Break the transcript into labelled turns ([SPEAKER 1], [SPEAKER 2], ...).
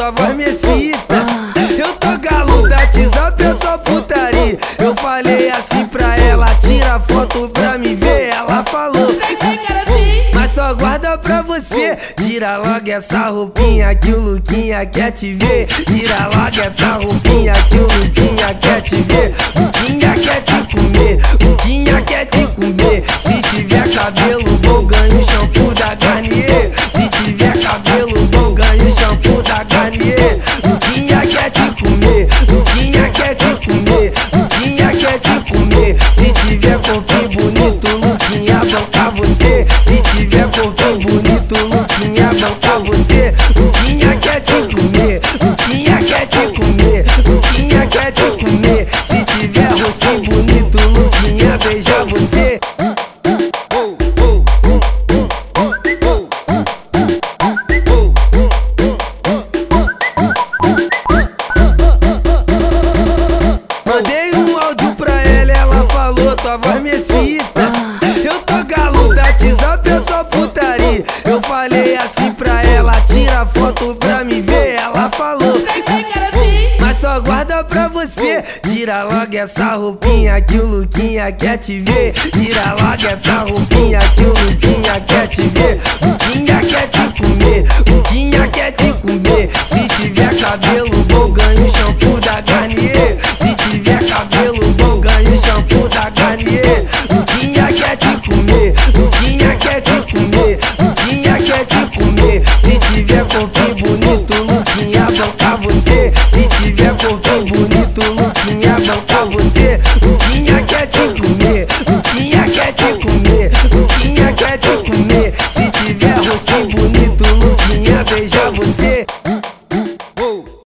[SPEAKER 1] tua voz me excita. Eu tô galo da WhatsApp, eu só putaria. Eu falei assim pra ela, tira foto pra me ver. Ela falou, mas só guarda pra você. Tira logo essa roupinha que o Luquinha quer te ver. Tira logo essa roupinha que o Luquinha quer te ver. Luquinha quer te comer, Luquinha quer te comer. Se tiver cabelo Se tiver corpinho bonito, Luquinha banca você. Se tiver corpinho bonito, Luquinha banca você. Luquinha quer te comer, Luquinha quer te comer, Luquinha quer te comer. Se tiver rostinho bonito, Luquinha beija você. Falou, tua voz me excita. Eu tô galo da WhatsApp, eu só putaria. Eu falei assim pra ela, tira foto pra me ver. Ela falou, mas só guarda pra você. Tira logo essa roupinha que o Luquinha quer te ver. Tira logo essa roupinha que o Luquinha quer te ver. Luquinha quer te comer, Luquinha quer te comer. Se tiver cabelo da. Luquinha quer te comer, Luquinha quer te comer, Luquinha quer te comer. Se tiver corpinho bonito, Luquinha banca você. Se tiver corpinho bonito, Luquinha banca você. Luquinha quer te comer, Luquinha quer te comer, Luquinha quer te comer. Se tiver rostinho bonito, Luquinha beija você.